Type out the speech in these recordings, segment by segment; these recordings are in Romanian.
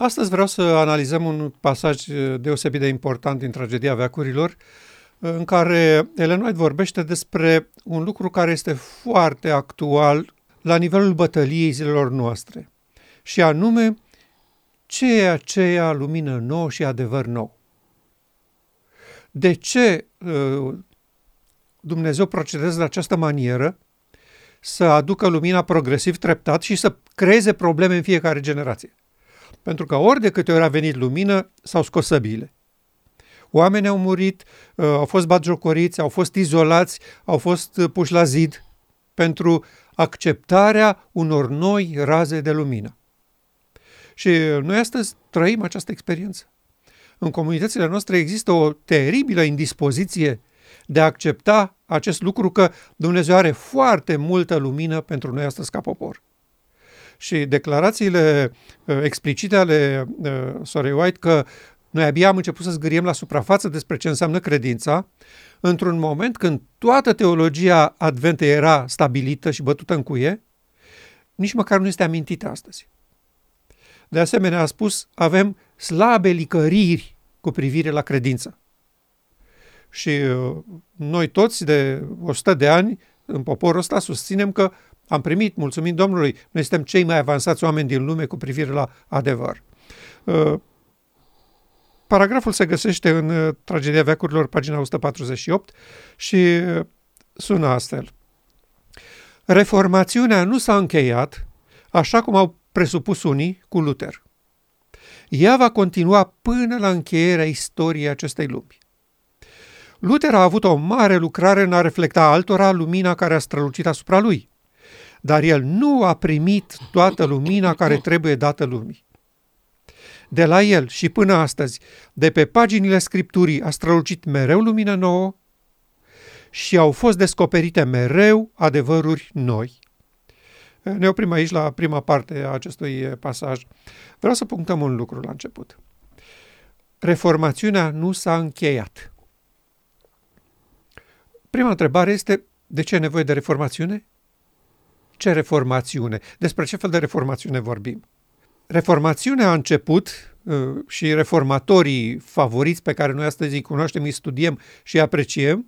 Astăzi vreau să analizăm un pasaj deosebit de important din tragedia veacurilor, în care Ellen White vorbește despre un lucru care este foarte actual la nivelul bătăliei zilelor noastre, și anume ce e aceea lumină nouă și adevăr nou. De ce uh, Dumnezeu procedează de această manieră să aducă lumina progresiv treptat și să creeze probleme în fiecare generație? Pentru că ori de câte ori a venit lumină, s-au scos săbiile. Oamenii au murit, uh, au fost batjocoriți, au fost izolați, au fost uh, puși la zid pentru acceptarea unor noi raze de lumină. Și noi astăzi trăim această experiență. În comunitățile noastre există o teribilă indispoziție de a accepta acest lucru că Dumnezeu are foarte multă lumină pentru noi astăzi ca popor. Și declarațiile uh, explicite ale uh, Sorei White că noi abia am început să zgâriem la suprafață despre ce înseamnă credința, într-un moment când toată teologia adventă era stabilită și bătută în cuie, nici măcar nu este amintită astăzi. De asemenea, a spus, avem slabe licăriri cu privire la credință. Și uh, noi toți de 100 de ani în poporul ăsta susținem că am primit, mulțumim Domnului, noi suntem cei mai avansați oameni din lume cu privire la adevăr. Uh, paragraful se găsește în uh, Tragedia veacurilor, pagina 148 și sună astfel. Reformațiunea nu s-a încheiat, așa cum au presupus unii, cu Luther. Ea va continua până la încheierea istoriei acestei lumi. Luther a avut o mare lucrare în a reflecta altora lumina care a strălucit asupra lui, dar el nu a primit toată lumina care trebuie dată lumii. De la el și până astăzi, de pe paginile Scripturii a strălucit mereu lumină nouă și au fost descoperite mereu adevăruri noi. Ne oprim aici la prima parte a acestui pasaj. Vreau să punctăm un lucru la început. Reformațiunea nu s-a încheiat. Prima întrebare este, de ce e nevoie de reformațiune? Ce reformațiune? Despre ce fel de reformațiune vorbim? Reformațiunea a început uh, și reformatorii favoriți pe care noi astăzi îi cunoaștem, îi studiem și îi apreciem,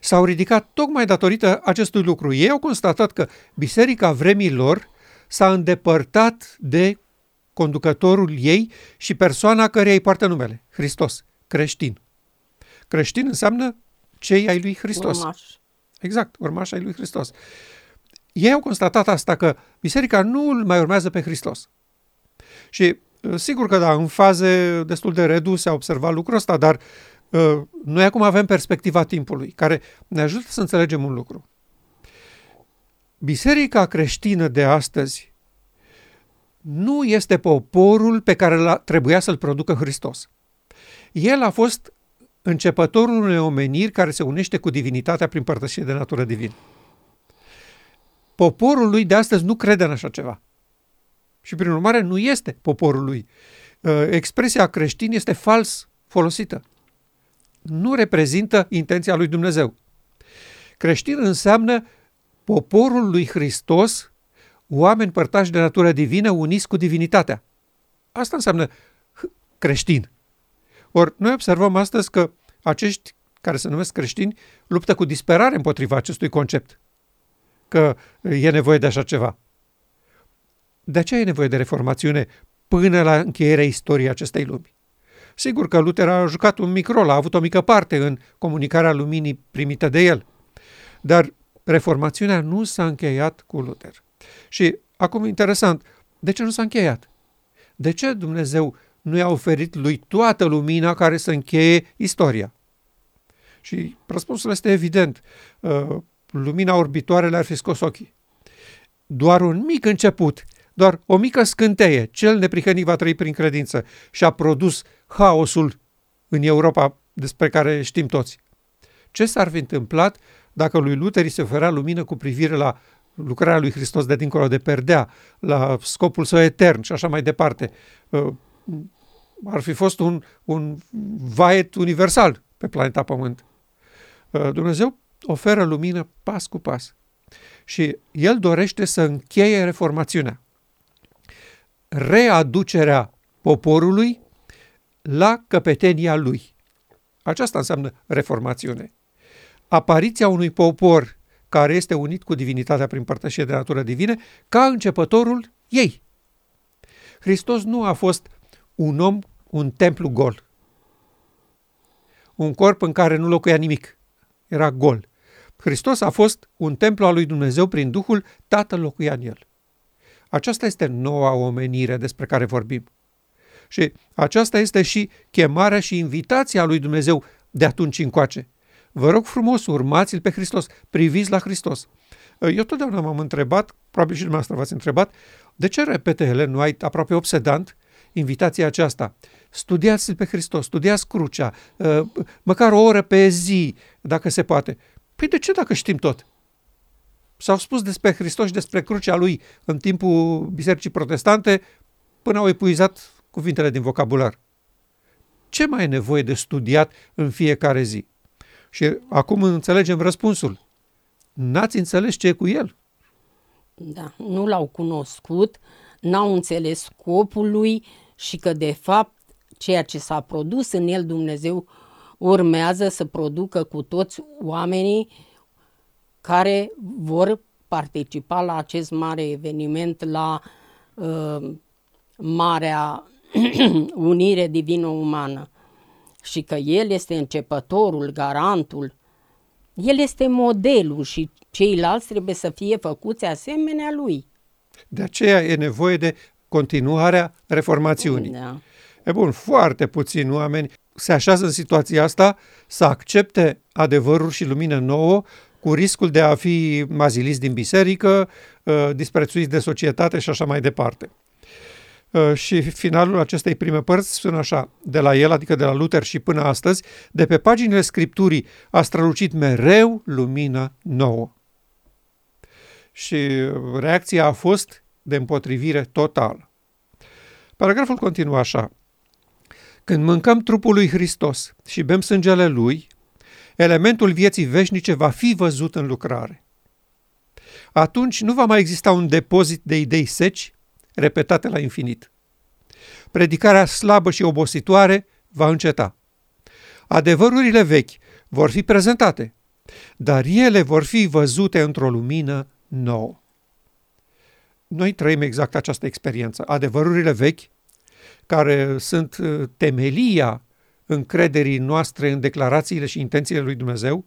s-au ridicat tocmai datorită acestui lucru. Ei au constatat că biserica vremilor s-a îndepărtat de conducătorul ei și persoana care îi poartă numele, Hristos, creștin. Creștin înseamnă cei ai lui Hristos. Urmaș. Exact, urmaș ai lui Hristos. Ei au constatat asta, că biserica nu îl mai urmează pe Hristos. Și sigur că da, în faze destul de reduse a observat lucrul ăsta, dar uh, noi acum avem perspectiva timpului, care ne ajută să înțelegem un lucru. Biserica creștină de astăzi nu este poporul pe care trebuia să-l producă Hristos. El a fost începătorul unei omeniri care se unește cu divinitatea prin părtășie de natură divină. Poporul lui de astăzi nu crede în așa ceva. Și prin urmare nu este poporul lui. Uh, expresia creștin este fals folosită. Nu reprezintă intenția lui Dumnezeu. Creștin înseamnă poporul lui Hristos, oameni părtași de natură divină, uniți cu divinitatea. Asta înseamnă creștin. Ori noi observăm astăzi că acești care se numesc creștini luptă cu disperare împotriva acestui concept, că e nevoie de așa ceva. De ce e nevoie de reformațiune până la încheierea istoriei acestei lumi? Sigur că Luther a jucat un mic rol, a avut o mică parte în comunicarea luminii primită de el, dar reformațiunea nu s-a încheiat cu Luther. Și acum interesant, de ce nu s-a încheiat? De ce Dumnezeu nu i-a oferit lui toată lumina care să încheie istoria? Și răspunsul este evident. Uh, lumina orbitoare le-ar fi scos ochii. Doar un mic început, doar o mică scânteie, cel neprihănit va trăi prin credință și a produs haosul în Europa despre care știm toți. Ce s-ar fi întâmplat dacă lui Luther se oferea lumină cu privire la lucrarea lui Hristos de dincolo de perdea, la scopul său etern și așa mai departe? Uh, ar fi fost un, un vaet universal pe planeta Pământ. Uh, Dumnezeu oferă lumină pas cu pas și El dorește să încheie reformațiunea. Readucerea poporului la căpetenia lui. Aceasta înseamnă reformațiune. Apariția unui popor care este unit cu divinitatea prin părtășie de natură divine ca începătorul ei. Hristos nu a fost un om, un templu gol. Un corp în care nu locuia nimic. Era gol. Hristos a fost un templu al lui Dumnezeu prin Duhul, Tatăl locuia în el. Aceasta este noua omenire despre care vorbim. Și aceasta este și chemarea și invitația lui Dumnezeu de atunci încoace. Vă rog frumos, urmați-L pe Hristos, priviți la Hristos. Eu totdeauna m-am întrebat, probabil și dumneavoastră v-ați întrebat, de ce repete Helen White aproape obsedant invitația aceasta? Studiați-L pe Hristos, studiați crucea, ă, măcar o oră pe zi, dacă se poate. Păi de ce dacă știm tot? S-au spus despre Hristos și despre crucea lui în timpul bisericii protestante până au epuizat cuvintele din vocabular. Ce mai e nevoie de studiat în fiecare zi? Și acum înțelegem răspunsul. N-ați înțeles ce e cu el. Da, nu l-au cunoscut, n-au înțeles scopul lui și că de fapt ceea ce s-a produs în el Dumnezeu urmează să producă cu toți oamenii care vor participa la acest mare eveniment, la uh, marea unire divino-umană. Și că El este începătorul, garantul, El este modelul și ceilalți trebuie să fie făcuți asemenea Lui. De aceea e nevoie de continuarea reformațiunii. Da. E bun, foarte puțini oameni se așează în situația asta să accepte adevăruri și lumină nouă cu riscul de a fi maziliți din biserică, uh, disprețuiți de societate și așa mai departe. Uh, și finalul acestei prime părți sună așa, de la el, adică de la Luther și până astăzi, de pe paginile Scripturii a strălucit mereu lumină nouă. Și reacția a fost de împotrivire totală. Paragraful continuă așa. Când mâncăm trupul lui Hristos și bem sângele lui, elementul vieții veșnice va fi văzut în lucrare. Atunci nu va mai exista un depozit de idei seci, repetate la infinit. Predicarea slabă și obositoare va înceta. Adevărurile vechi vor fi prezentate, dar ele vor fi văzute într-o lumină nouă. Noi trăim exact această experiență. Adevărurile vechi, care sunt uh, temelia încrederii noastre în declarațiile și intențiile lui Dumnezeu,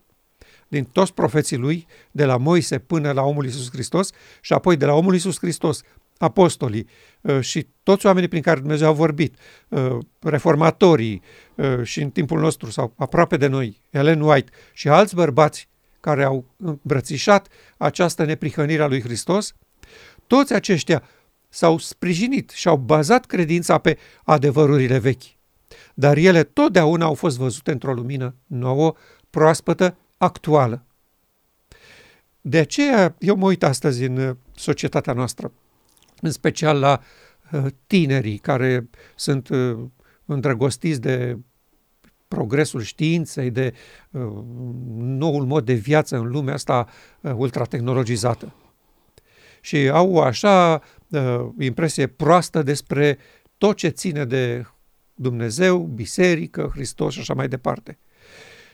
din toți profeții lui, de la Moise până la omul Iisus Hristos și apoi de la omul Iisus Hristos, apostolii uh, și toți oamenii prin care Dumnezeu a vorbit, uh, reformatorii uh, și în timpul nostru sau aproape de noi, Ellen White și alți bărbați care au îmbrățișat această neprihănire a lui Hristos, toți aceștia s-au sprijinit și au bazat credința pe adevărurile vechi dar ele totdeauna au fost văzute într-o lumină nouă, proaspătă, actuală. De aceea eu mă uit astăzi în uh, societatea noastră, în special la uh, tinerii care sunt uh, îndrăgostiți de progresul științei, de noul mod de viață în lumea asta ultratehnologizată. Și au așa impresie proastă despre tot ce ține de Dumnezeu, biserică, Hristos și așa mai departe.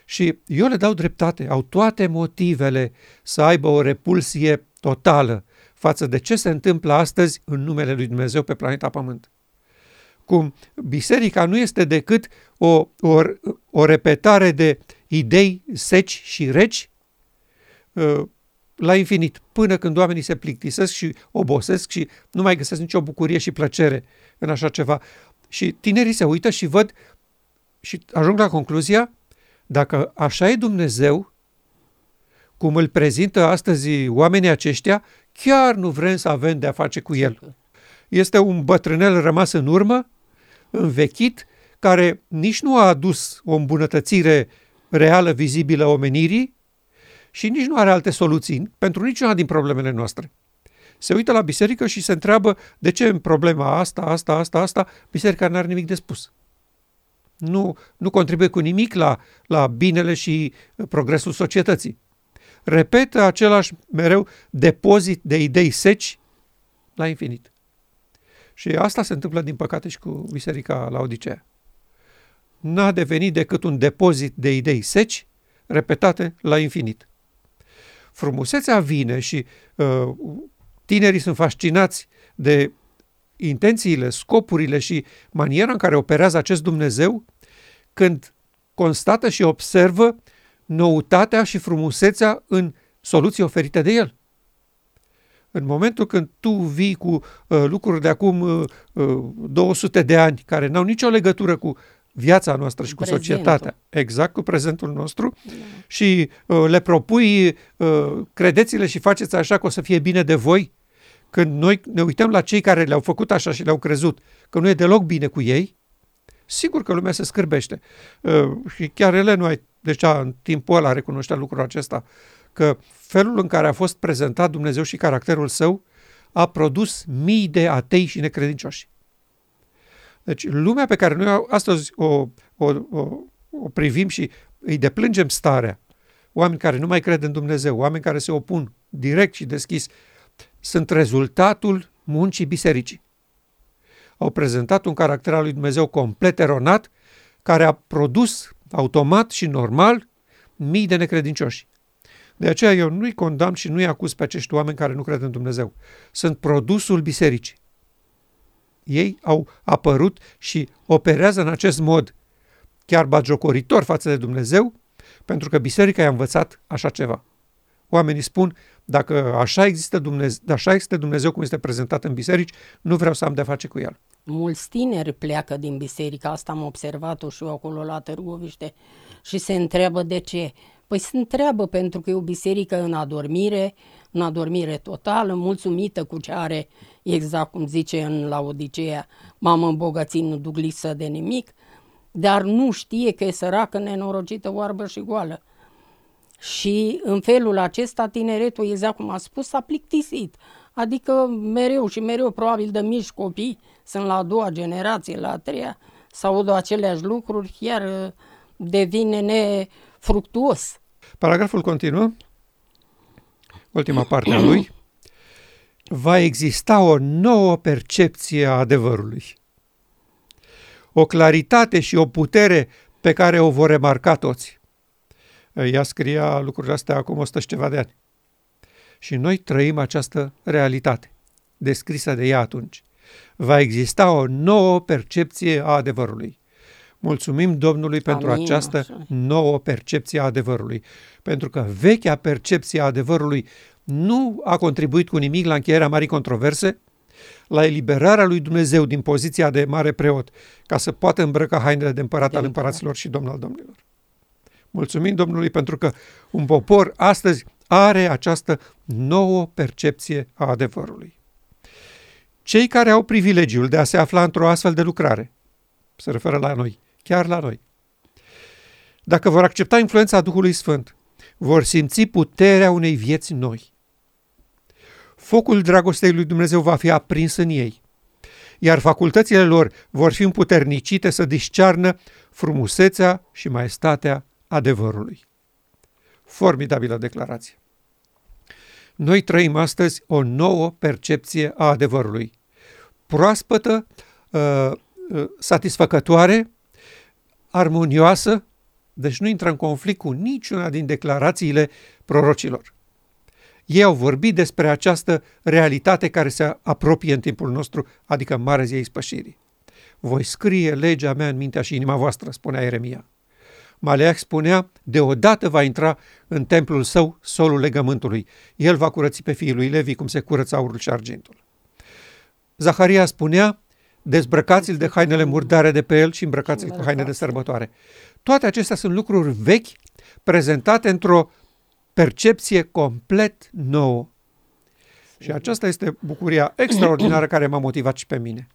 Și eu le dau dreptate, au toate motivele să aibă o repulsie totală față de ce se întâmplă astăzi în numele lui Dumnezeu pe planeta Pământ. Cum biserica nu este decât o, o, o repetare de idei seci și reci uh, la infinit, până când oamenii se plictisesc și obosesc și nu mai găsesc nicio bucurie și plăcere în așa ceva. Și tinerii se uită și văd și ajung la concluzia, dacă așa e Dumnezeu, cum îl prezintă astăzi oamenii aceștia, chiar nu vrem să avem de a face cu el. Este un bătrânel rămas în urmă, învechit, care nici nu a adus o îmbunătățire reală, vizibilă omenirii și nici nu are alte soluții pentru niciuna din problemele noastre se uită la biserică și se întreabă de ce în problema asta, asta, asta, asta, biserica nu are nimic de spus. Nu, nu contribuie cu nimic la, la binele și progresul societății. Repetă același mereu depozit de idei seci la infinit. Și asta se întâmplă, din păcate, și cu Biserica la Odisea. N-a devenit decât un depozit de idei seci, repetate la infinit. Frumusețea vine și uh, tinerii sunt fascinați de intențiile, scopurile și maniera în care operează acest Dumnezeu când constată și observă noutatea și frumusețea în soluții oferite de El. În momentul când tu vii cu uh, lucruri de acum uh, 200 uh, de ani care n-au nicio legătură cu viața noastră și cu Prezentul. societatea, exact cu prezentul nostru da. și uh, le propui, uh, credeți-le și faceți așa că o să fie bine de voi, când noi ne uităm la cei care le-au făcut așa și le-au crezut că nu e deloc bine cu ei, sigur că lumea se scârbește. Uh, și chiar ele nu ai, deci în timpul ăla recunoștea lucrul acesta, că felul în care a fost prezentat Dumnezeu și caracterul său a produs mii de atei și necredincioși. Deci lumea pe care noi astăzi o, o, o, o privim și îi deplângem starea, oameni care nu mai cred în Dumnezeu, oameni care se opun direct și deschis, sunt rezultatul muncii bisericii. Au prezentat un caracter al lui Dumnezeu complet eronat, care a produs automat și normal mii de necredincioși. De aceea eu nu-i condamn și nu-i acuz pe acești oameni care nu cred în Dumnezeu. Sunt produsul bisericii. Ei au apărut și operează în acest mod, chiar bagiocoritor față de Dumnezeu, pentru că biserica i-a învățat așa ceva. Oamenii spun, dacă așa există, Dumnezeu, așa este Dumnezeu cum este prezentat în biserici, nu vreau să am de face cu el. Mulți tineri pleacă din biserică, asta am observat-o și eu acolo la Târgoviște și se întreabă de ce. Păi se întreabă pentru că e o biserică în adormire, în adormire totală, mulțumită cu ce are, exact cum zice în Laodicea, m-am îmbogățit, nu duc lisă de nimic, dar nu știe că e săracă, nenorocită, oarbă și goală. Și în felul acesta tineretul, exact cum a spus, s-a plictisit. Adică mereu și mereu, probabil de mici copii, sunt la a doua generație, la a treia, sau aud aceleași lucruri, iar uh, devine nefructuos. Paragraful continuă, ultima parte a lui, va exista o nouă percepție a adevărului. O claritate și o putere pe care o vor remarca toți. Ea scria lucrurile astea acum 100 și ceva de ani. Și noi trăim această realitate, descrisă de ea atunci. Va exista o nouă percepție a adevărului. Mulțumim Domnului pentru Amin, această așa. nouă percepție a adevărului, pentru că vechea percepție a adevărului nu a contribuit cu nimic la încheierea marii controverse, la eliberarea lui Dumnezeu din poziția de mare preot, ca să poată îmbrăca hainele de împărat de al împăraților și domn al domnilor. Mulțumim Domnului pentru că un popor astăzi are această nouă percepție a adevărului. Cei care au privilegiul de a se afla într-o astfel de lucrare, se referă la noi, chiar la noi, dacă vor accepta influența Duhului Sfânt, vor simți puterea unei vieți noi. Focul dragostei lui Dumnezeu va fi aprins în ei, iar facultățile lor vor fi împuternicite să discearnă frumusețea și maestatea adevărului. Formidabilă declarație. Noi trăim astăzi o nouă percepție a adevărului. Proaspătă, uh, uh, satisfăcătoare, armonioasă, deci nu intră în conflict cu niciuna din declarațiile prorocilor. Ei au vorbit despre această realitate care se apropie în timpul nostru, adică Mare Ziei Spășirii. Voi scrie legea mea în mintea și inima voastră, spunea Eremia. Maleac spunea, deodată va intra în templul său solul legământului. El va curăți pe fiul lui Levi cum se curăță aurul și argintul. Zaharia spunea, dezbrăcați-l de hainele murdare de pe el și îmbrăcați-l cu haine de sărbătoare. Toate acestea sunt lucruri vechi prezentate într-o percepție complet nouă. Și aceasta este bucuria extraordinară care m-a motivat și pe mine.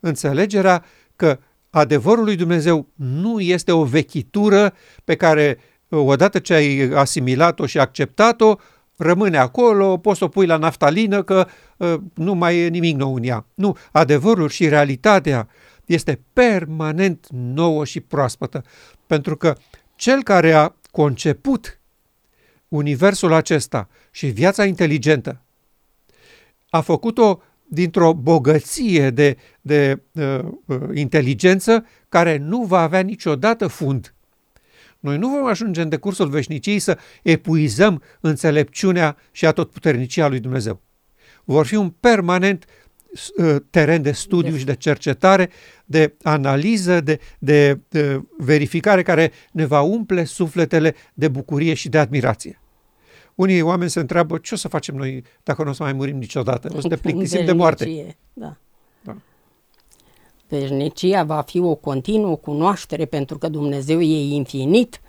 Înțelegerea că adevărul lui Dumnezeu nu este o vechitură pe care odată ce ai asimilat-o și acceptat-o, rămâne acolo, poți să o pui la naftalină că uh, nu mai e nimic nou în ea. Nu, adevărul și realitatea este permanent nouă și proaspătă, pentru că cel care a conceput universul acesta și viața inteligentă a făcut-o dintr-o bogăție de, de uh, uh, inteligență care nu va avea niciodată fund. Noi nu vom ajunge în decursul veșniciei să epuizăm înțelepciunea și atotputernicia lui Dumnezeu. Vor fi un permanent uh, teren de studiu și de cercetare, de analiză, de, de, de verificare care ne va umple sufletele de bucurie și de admirație. Unii oameni se întreabă ce o să facem noi dacă nu o să mai murim niciodată. O să ne plictisim de moarte. Da. da. Veșnicia va fi o continuă cunoaștere pentru că Dumnezeu e infinit,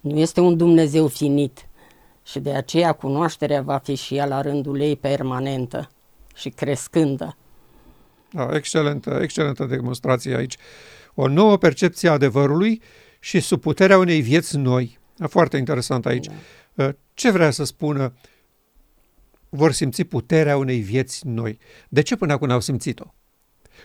nu este un Dumnezeu finit. Și de aceea cunoașterea va fi și ea la rândul ei permanentă și crescândă. Da, excelentă, excelentă demonstrație aici. O nouă percepție a adevărului și sub puterea unei vieți noi. Foarte interesant aici. Da. Uh, ce vrea să spună? Vor simți puterea unei vieți noi. De ce până acum n-au simțit-o?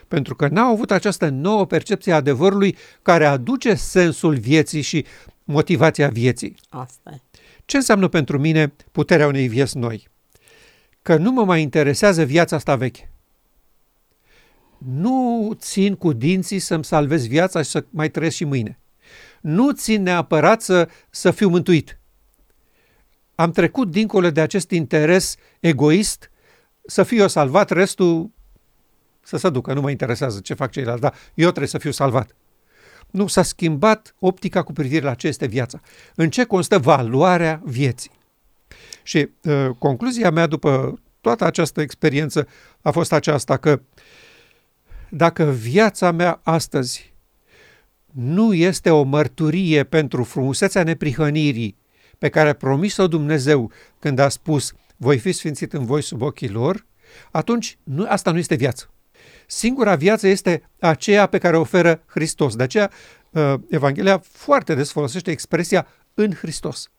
Pentru că n-au avut această nouă percepție a adevărului care aduce sensul vieții și motivația vieții. Asta e. Ce înseamnă pentru mine puterea unei vieți noi? Că nu mă mai interesează viața asta veche. Nu țin cu dinții să-mi salvez viața și să mai trăiesc și mâine. Nu țin neapărat să, să fiu mântuit. Am trecut dincolo de acest interes egoist să fiu eu salvat, restul să se ducă, nu mă interesează ce fac ceilalți, dar eu trebuie să fiu salvat. Nu, s-a schimbat optica cu privire la ce este viața. În ce constă valoarea vieții. Și uh, concluzia mea după toată această experiență a fost aceasta că dacă viața mea astăzi nu este o mărturie pentru frumusețea neprihănirii pe care a promis-o Dumnezeu când a spus voi fi sfințit în voi sub ochii lor, atunci nu, asta nu este viață. Singura viață este aceea pe care o oferă Hristos. De aceea, uh, Evanghelia foarte des folosește expresia în Hristos.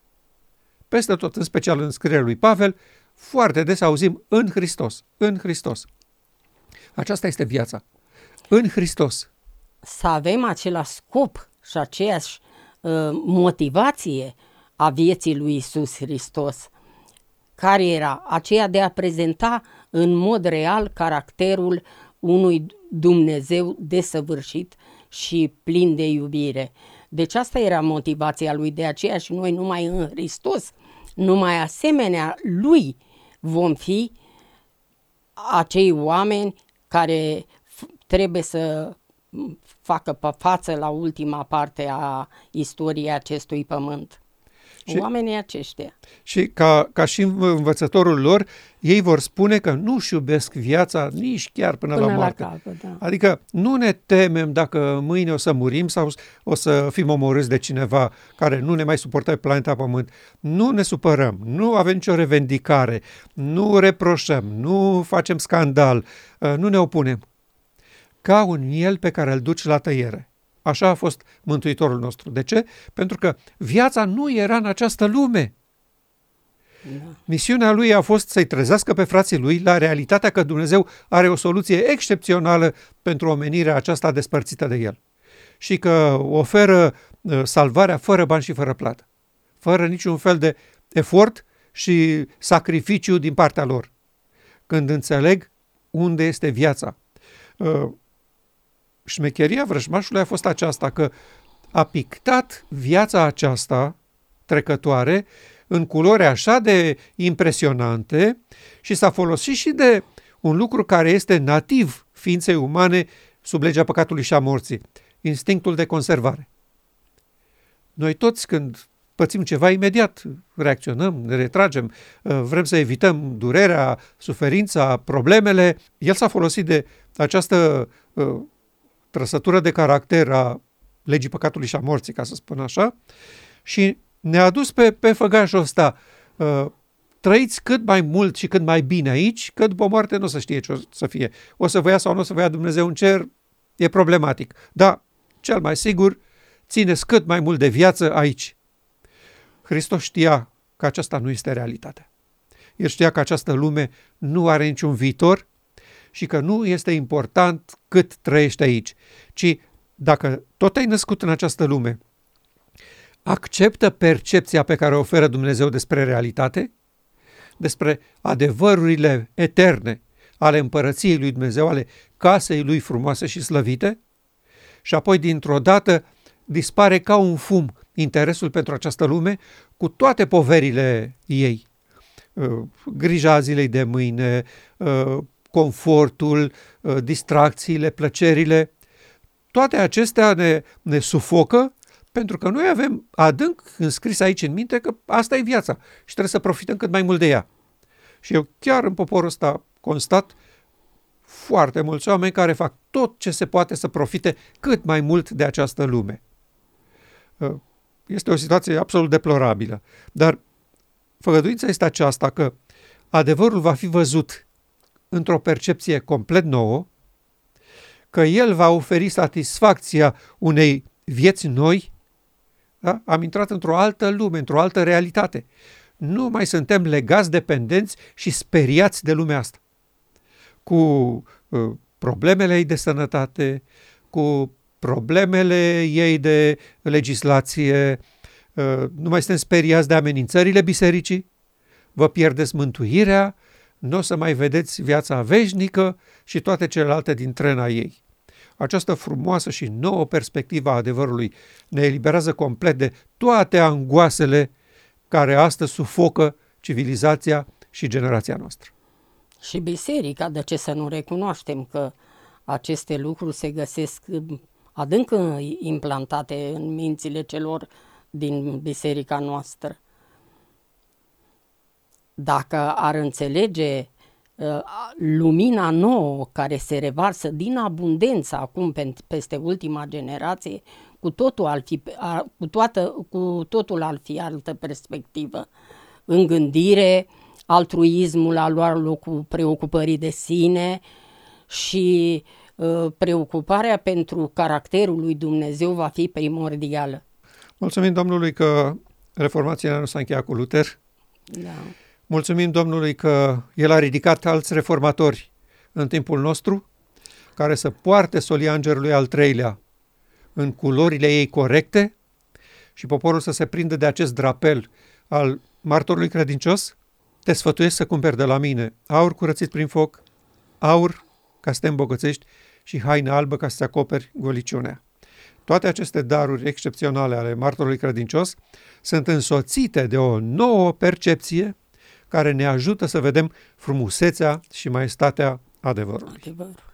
Peste tot, în special în scrierea lui Pavel, foarte des auzim în Hristos, în Hristos. Aceasta este viața. În Hristos. Să avem același scop și aceeași uh, motivație a vieții lui Isus Hristos, care era aceea de a prezenta în mod real caracterul unui Dumnezeu desăvârșit și plin de iubire. Deci asta era motivația lui, de aceea și noi numai în Hristos, numai asemenea lui vom fi acei oameni care trebuie să facă pe față la ultima parte a istoriei acestui pământ. Și, Oamenii aceștia. Și ca, ca și învățătorul lor, ei vor spune că nu-și iubesc viața nici chiar până, până la moarte. La capă, da. Adică nu ne temem dacă mâine o să murim sau o să fim omorâți de cineva care nu ne mai suportă pe planeta Pământ. Nu ne supărăm, nu avem nicio revendicare, nu reproșăm, nu facem scandal, ă, nu ne opunem. Ca un miel pe care îl duci la tăiere. Așa a fost Mântuitorul nostru. De ce? Pentru că viața nu era în această lume. Da. Misiunea lui a fost să-i trezească pe frații lui la realitatea că Dumnezeu are o soluție excepțională pentru omenirea aceasta despărțită de el și că oferă uh, salvarea fără bani și fără plată, fără niciun fel de efort și sacrificiu din partea lor. Când înțeleg unde este viața, uh, șmecheria vrăjmașului a fost aceasta, că a pictat viața aceasta trecătoare în culori așa de impresionante și s-a folosit și de un lucru care este nativ ființei umane sub legea păcatului și a morții, instinctul de conservare. Noi toți când pățim ceva, imediat reacționăm, ne retragem, vrem să evităm durerea, suferința, problemele. El s-a folosit de această trăsătură de caracter a legii păcatului și a morții, ca să spun așa, și ne-a dus pe, pe făgașul ăsta. Uh, trăiți cât mai mult și cât mai bine aici, că după moarte nu o să știe ce o să fie. O să vă ia sau nu o să vă ia Dumnezeu în cer, e problematic. Dar, cel mai sigur, țineți cât mai mult de viață aici. Hristos știa că aceasta nu este realitatea. El știa că această lume nu are niciun viitor și că nu este important cât trăiești aici, ci dacă tot ai născut în această lume, acceptă percepția pe care o oferă Dumnezeu despre realitate, despre adevărurile eterne, ale împărăției lui Dumnezeu, ale casei lui frumoase și slăvite, și apoi dintr-o dată dispare ca un fum interesul pentru această lume cu toate poverile ei. Uh, grija zilei de mâine, uh, confortul, uh, distracțiile, plăcerile, toate acestea ne, ne sufocă pentru că noi avem adânc înscris aici în minte că asta e viața și trebuie să profităm cât mai mult de ea. Și eu chiar în poporul ăsta constat foarte mulți oameni care fac tot ce se poate să profite cât mai mult de această lume. Uh, este o situație absolut deplorabilă, dar făgăduința este aceasta că adevărul va fi văzut într-o percepție complet nouă, că el va oferi satisfacția unei vieți noi, da? am intrat într-o altă lume, într-o altă realitate. Nu mai suntem legați, dependenți și speriați de lumea asta. Cu uh, problemele ei de sănătate, cu problemele ei de legislație, uh, nu mai suntem speriați de amenințările bisericii, vă pierdeți mântuirea, nu o să mai vedeți viața veșnică și toate celelalte din trena ei. Această frumoasă și nouă perspectivă a adevărului ne eliberează complet de toate angoasele care astăzi sufocă civilizația și generația noastră. Și biserica, de ce să nu recunoaștem că aceste lucruri se găsesc adânc implantate în mințile celor din biserica noastră. Dacă ar înțelege uh, lumina nouă care se revarsă din abundență acum peste ultima generație, cu totul, ar fi, cu, toată, cu totul ar fi altă perspectivă. În gândire, altruismul a luat locul preocupării de sine și uh, preocuparea pentru caracterul lui Dumnezeu va fi primordială. Mulțumim Domnului că reformația nu s-a încheiat cu Luther. Da. Mulțumim Domnului că El a ridicat alți reformatori în timpul nostru, care să poarte solia îngerului al treilea în culorile ei corecte și poporul să se prindă de acest drapel al martorului credincios, te sfătuiesc să cumperi de la mine aur curățit prin foc, aur ca să te îmbogățești și haină albă ca să-ți acoperi goliciunea. Toate aceste daruri excepționale ale martorului credincios sunt însoțite de o nouă percepție care ne ajută să vedem frumusețea și maestatea adevărului. Adevăr.